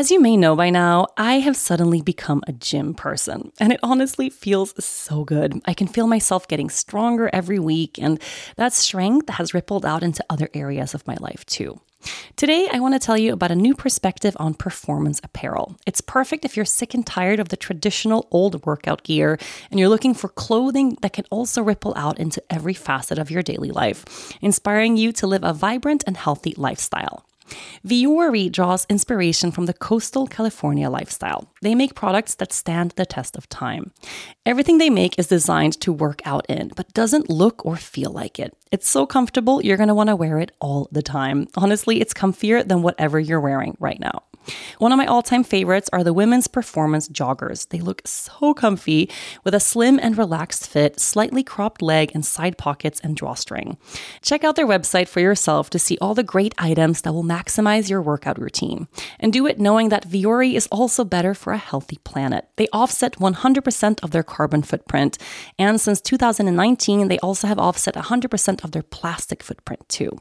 as you may know by now, I have suddenly become a gym person, and it honestly feels so good. I can feel myself getting stronger every week, and that strength has rippled out into other areas of my life too. Today, I want to tell you about a new perspective on performance apparel. It's perfect if you're sick and tired of the traditional old workout gear and you're looking for clothing that can also ripple out into every facet of your daily life, inspiring you to live a vibrant and healthy lifestyle. Vuori draws inspiration from the coastal California lifestyle. They make products that stand the test of time. Everything they make is designed to work out in, but doesn't look or feel like it. It's so comfortable, you're going to want to wear it all the time. Honestly, it's comfier than whatever you're wearing right now. One of my all time favorites are the women's performance joggers. They look so comfy with a slim and relaxed fit, slightly cropped leg, and side pockets and drawstring. Check out their website for yourself to see all the great items that will maximize your workout routine. And do it knowing that Vuori is also better for a healthy planet. They offset 100% of their carbon footprint. And since 2019, they also have offset 100% of their plastic footprint too.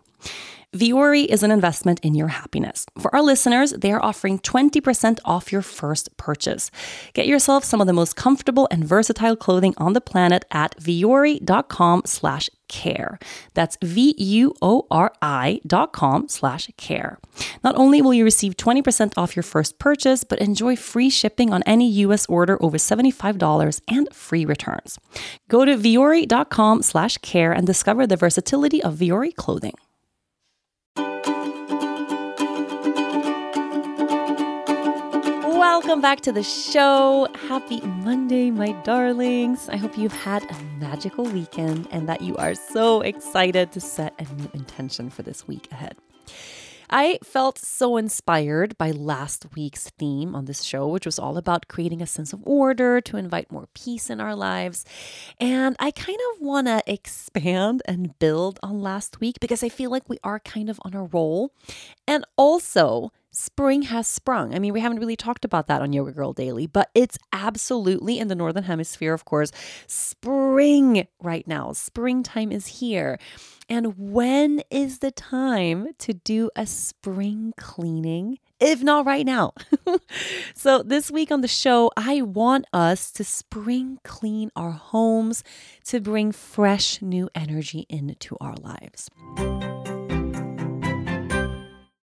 Vuori is an investment in your happiness. For our listeners, they are offering 20% off your first purchase. Get yourself some of the most comfortable and versatile clothing on the planet at vuori.com slash care. That's V-U-O-R-I dot com slash care. Not only will you receive 20% off your first purchase, but enjoy free shipping on any U.S. order over $75 and free returns. Go to vuori.com slash care and discover the versatility of Vuori clothing. Welcome back to the show. Happy Monday, my darlings. I hope you've had a magical weekend and that you are so excited to set a new intention for this week ahead. I felt so inspired by last week's theme on this show, which was all about creating a sense of order to invite more peace in our lives. And I kind of want to expand and build on last week because I feel like we are kind of on a roll. And also, spring has sprung. I mean, we haven't really talked about that on Yoga Girl Daily, but it's absolutely in the Northern Hemisphere, of course, spring right now. Springtime is here. And when is the time to do a spring cleaning? If not right now. so, this week on the show, I want us to spring clean our homes to bring fresh new energy into our lives.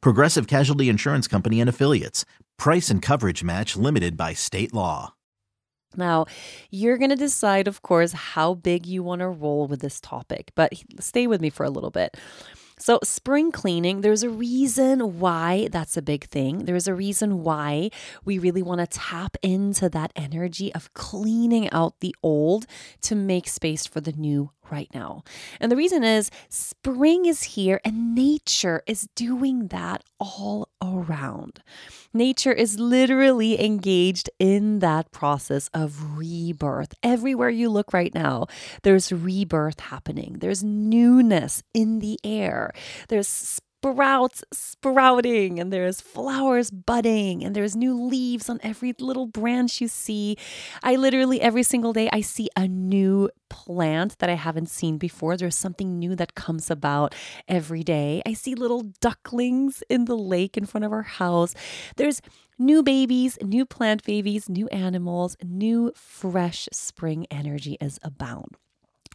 Progressive Casualty Insurance Company and Affiliates. Price and coverage match limited by state law. Now, you're going to decide, of course, how big you want to roll with this topic, but stay with me for a little bit. So, spring cleaning, there's a reason why that's a big thing. There's a reason why we really want to tap into that energy of cleaning out the old to make space for the new right now. And the reason is spring is here and nature is doing that all around. Nature is literally engaged in that process of rebirth. Everywhere you look right now, there's rebirth happening. There's newness in the air. There's sprouts sprouting and there's flowers budding and there's new leaves on every little branch you see. I literally every single day I see a new plant that I haven't seen before. There's something new that comes about every day. I see little ducklings in the lake in front of our house. There's new babies, new plant babies, new animals, new fresh spring energy is abound.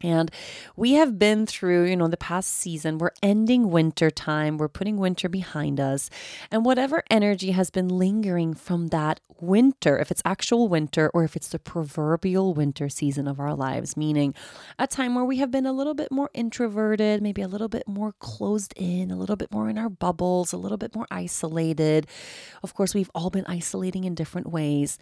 And we have been through, you know, the past season. We're ending winter time. We're putting winter behind us. And whatever energy has been lingering from that winter, if it's actual winter or if it's the proverbial winter season of our lives, meaning a time where we have been a little bit more introverted, maybe a little bit more closed in, a little bit more in our bubbles, a little bit more isolated. Of course, we've all been isolating in different ways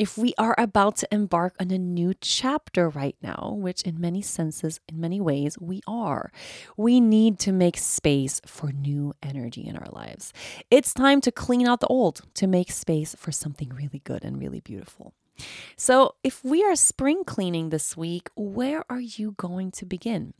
if we are about to embark on a new chapter right now, which in many senses, in many ways, we are, we need to make space for new energy in our lives. It's time to clean out the old to make space for something really good and really beautiful. So, if we are spring cleaning this week, where are you going to begin?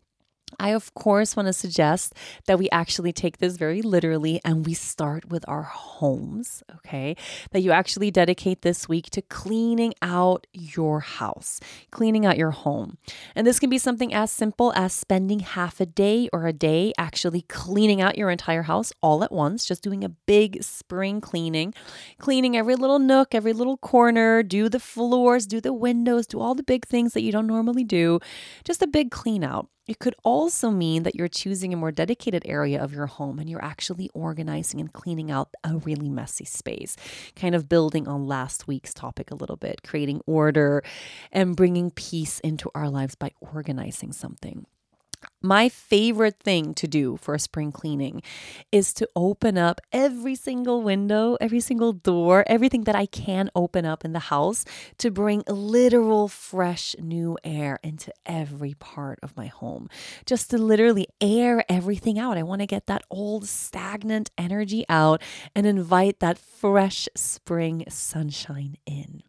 I, of course, want to suggest that we actually take this very literally and we start with our homes, okay? That you actually dedicate this week to cleaning out your house, cleaning out your home. And this can be something as simple as spending half a day or a day actually cleaning out your entire house all at once, just doing a big spring cleaning, cleaning every little nook, every little corner, do the floors, do the windows, do all the big things that you don't normally do. Just a big clean out. It could also mean that you're choosing a more dedicated area of your home and you're actually organizing and cleaning out a really messy space, kind of building on last week's topic a little bit, creating order and bringing peace into our lives by organizing something. My favorite thing to do for a spring cleaning is to open up every single window, every single door, everything that I can open up in the house to bring literal fresh new air into every part of my home. Just to literally air everything out. I want to get that old stagnant energy out and invite that fresh spring sunshine in.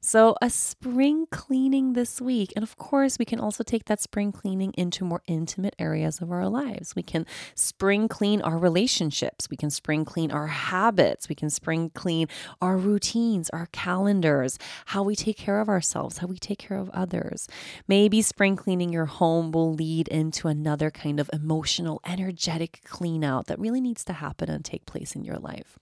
So, a spring cleaning this week. And of course, we can also take that spring cleaning into more intimate areas of our lives. We can spring clean our relationships. We can spring clean our habits. We can spring clean our routines, our calendars, how we take care of ourselves, how we take care of others. Maybe spring cleaning your home will lead into another kind of emotional, energetic clean out that really needs to happen and take place in your life.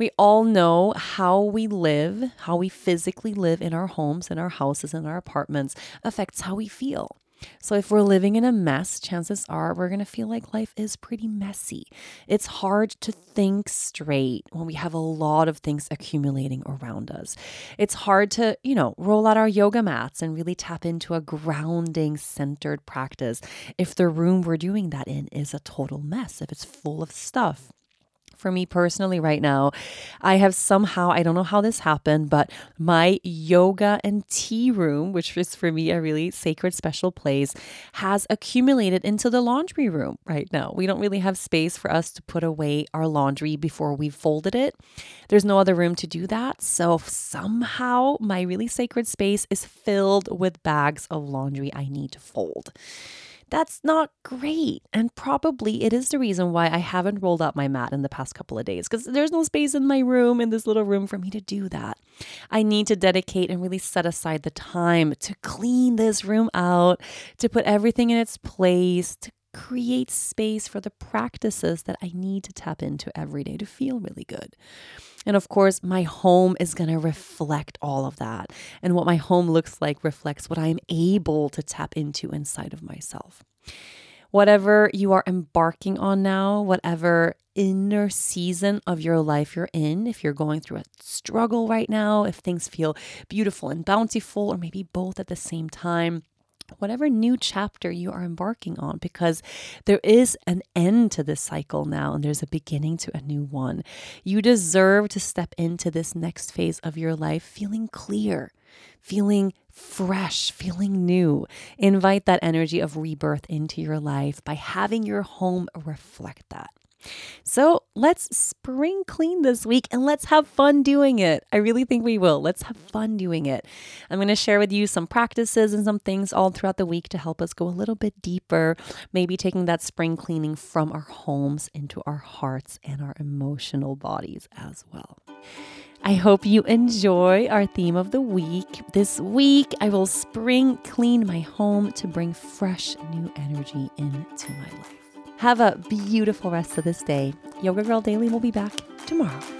We all know how we live, how we physically live in our homes, in our houses, in our apartments affects how we feel. So, if we're living in a mess, chances are we're going to feel like life is pretty messy. It's hard to think straight when we have a lot of things accumulating around us. It's hard to, you know, roll out our yoga mats and really tap into a grounding centered practice if the room we're doing that in is a total mess, if it's full of stuff for me personally right now. I have somehow, I don't know how this happened, but my yoga and tea room, which is for me a really sacred, special place, has accumulated into the laundry room right now. We don't really have space for us to put away our laundry before we've folded it. There's no other room to do that. So somehow my really sacred space is filled with bags of laundry I need to fold. That's not great. And probably it is the reason why I haven't rolled out my mat in the past couple of days because there's no space in my room, in this little room, for me to do that. I need to dedicate and really set aside the time to clean this room out, to put everything in its place, to create space for the practices that I need to tap into every day to feel really good. And of course, my home is going to reflect all of that. And what my home looks like reflects what I'm able to tap into inside of myself. Whatever you are embarking on now, whatever inner season of your life you're in, if you're going through a struggle right now, if things feel beautiful and bountiful, or maybe both at the same time, whatever new chapter you are embarking on, because there is an end to this cycle now and there's a beginning to a new one. You deserve to step into this next phase of your life feeling clear, feeling fresh, feeling new. Invite that energy of rebirth into your life by having your home reflect that. So let's spring clean this week and let's have fun doing it. I really think we will. Let's have fun doing it. I'm going to share with you some practices and some things all throughout the week to help us go a little bit deeper, maybe taking that spring cleaning from our homes into our hearts and our emotional bodies as well. I hope you enjoy our theme of the week. This week, I will spring clean my home to bring fresh new energy into my life. Have a beautiful rest of this day. Yoga Girl Daily will be back tomorrow.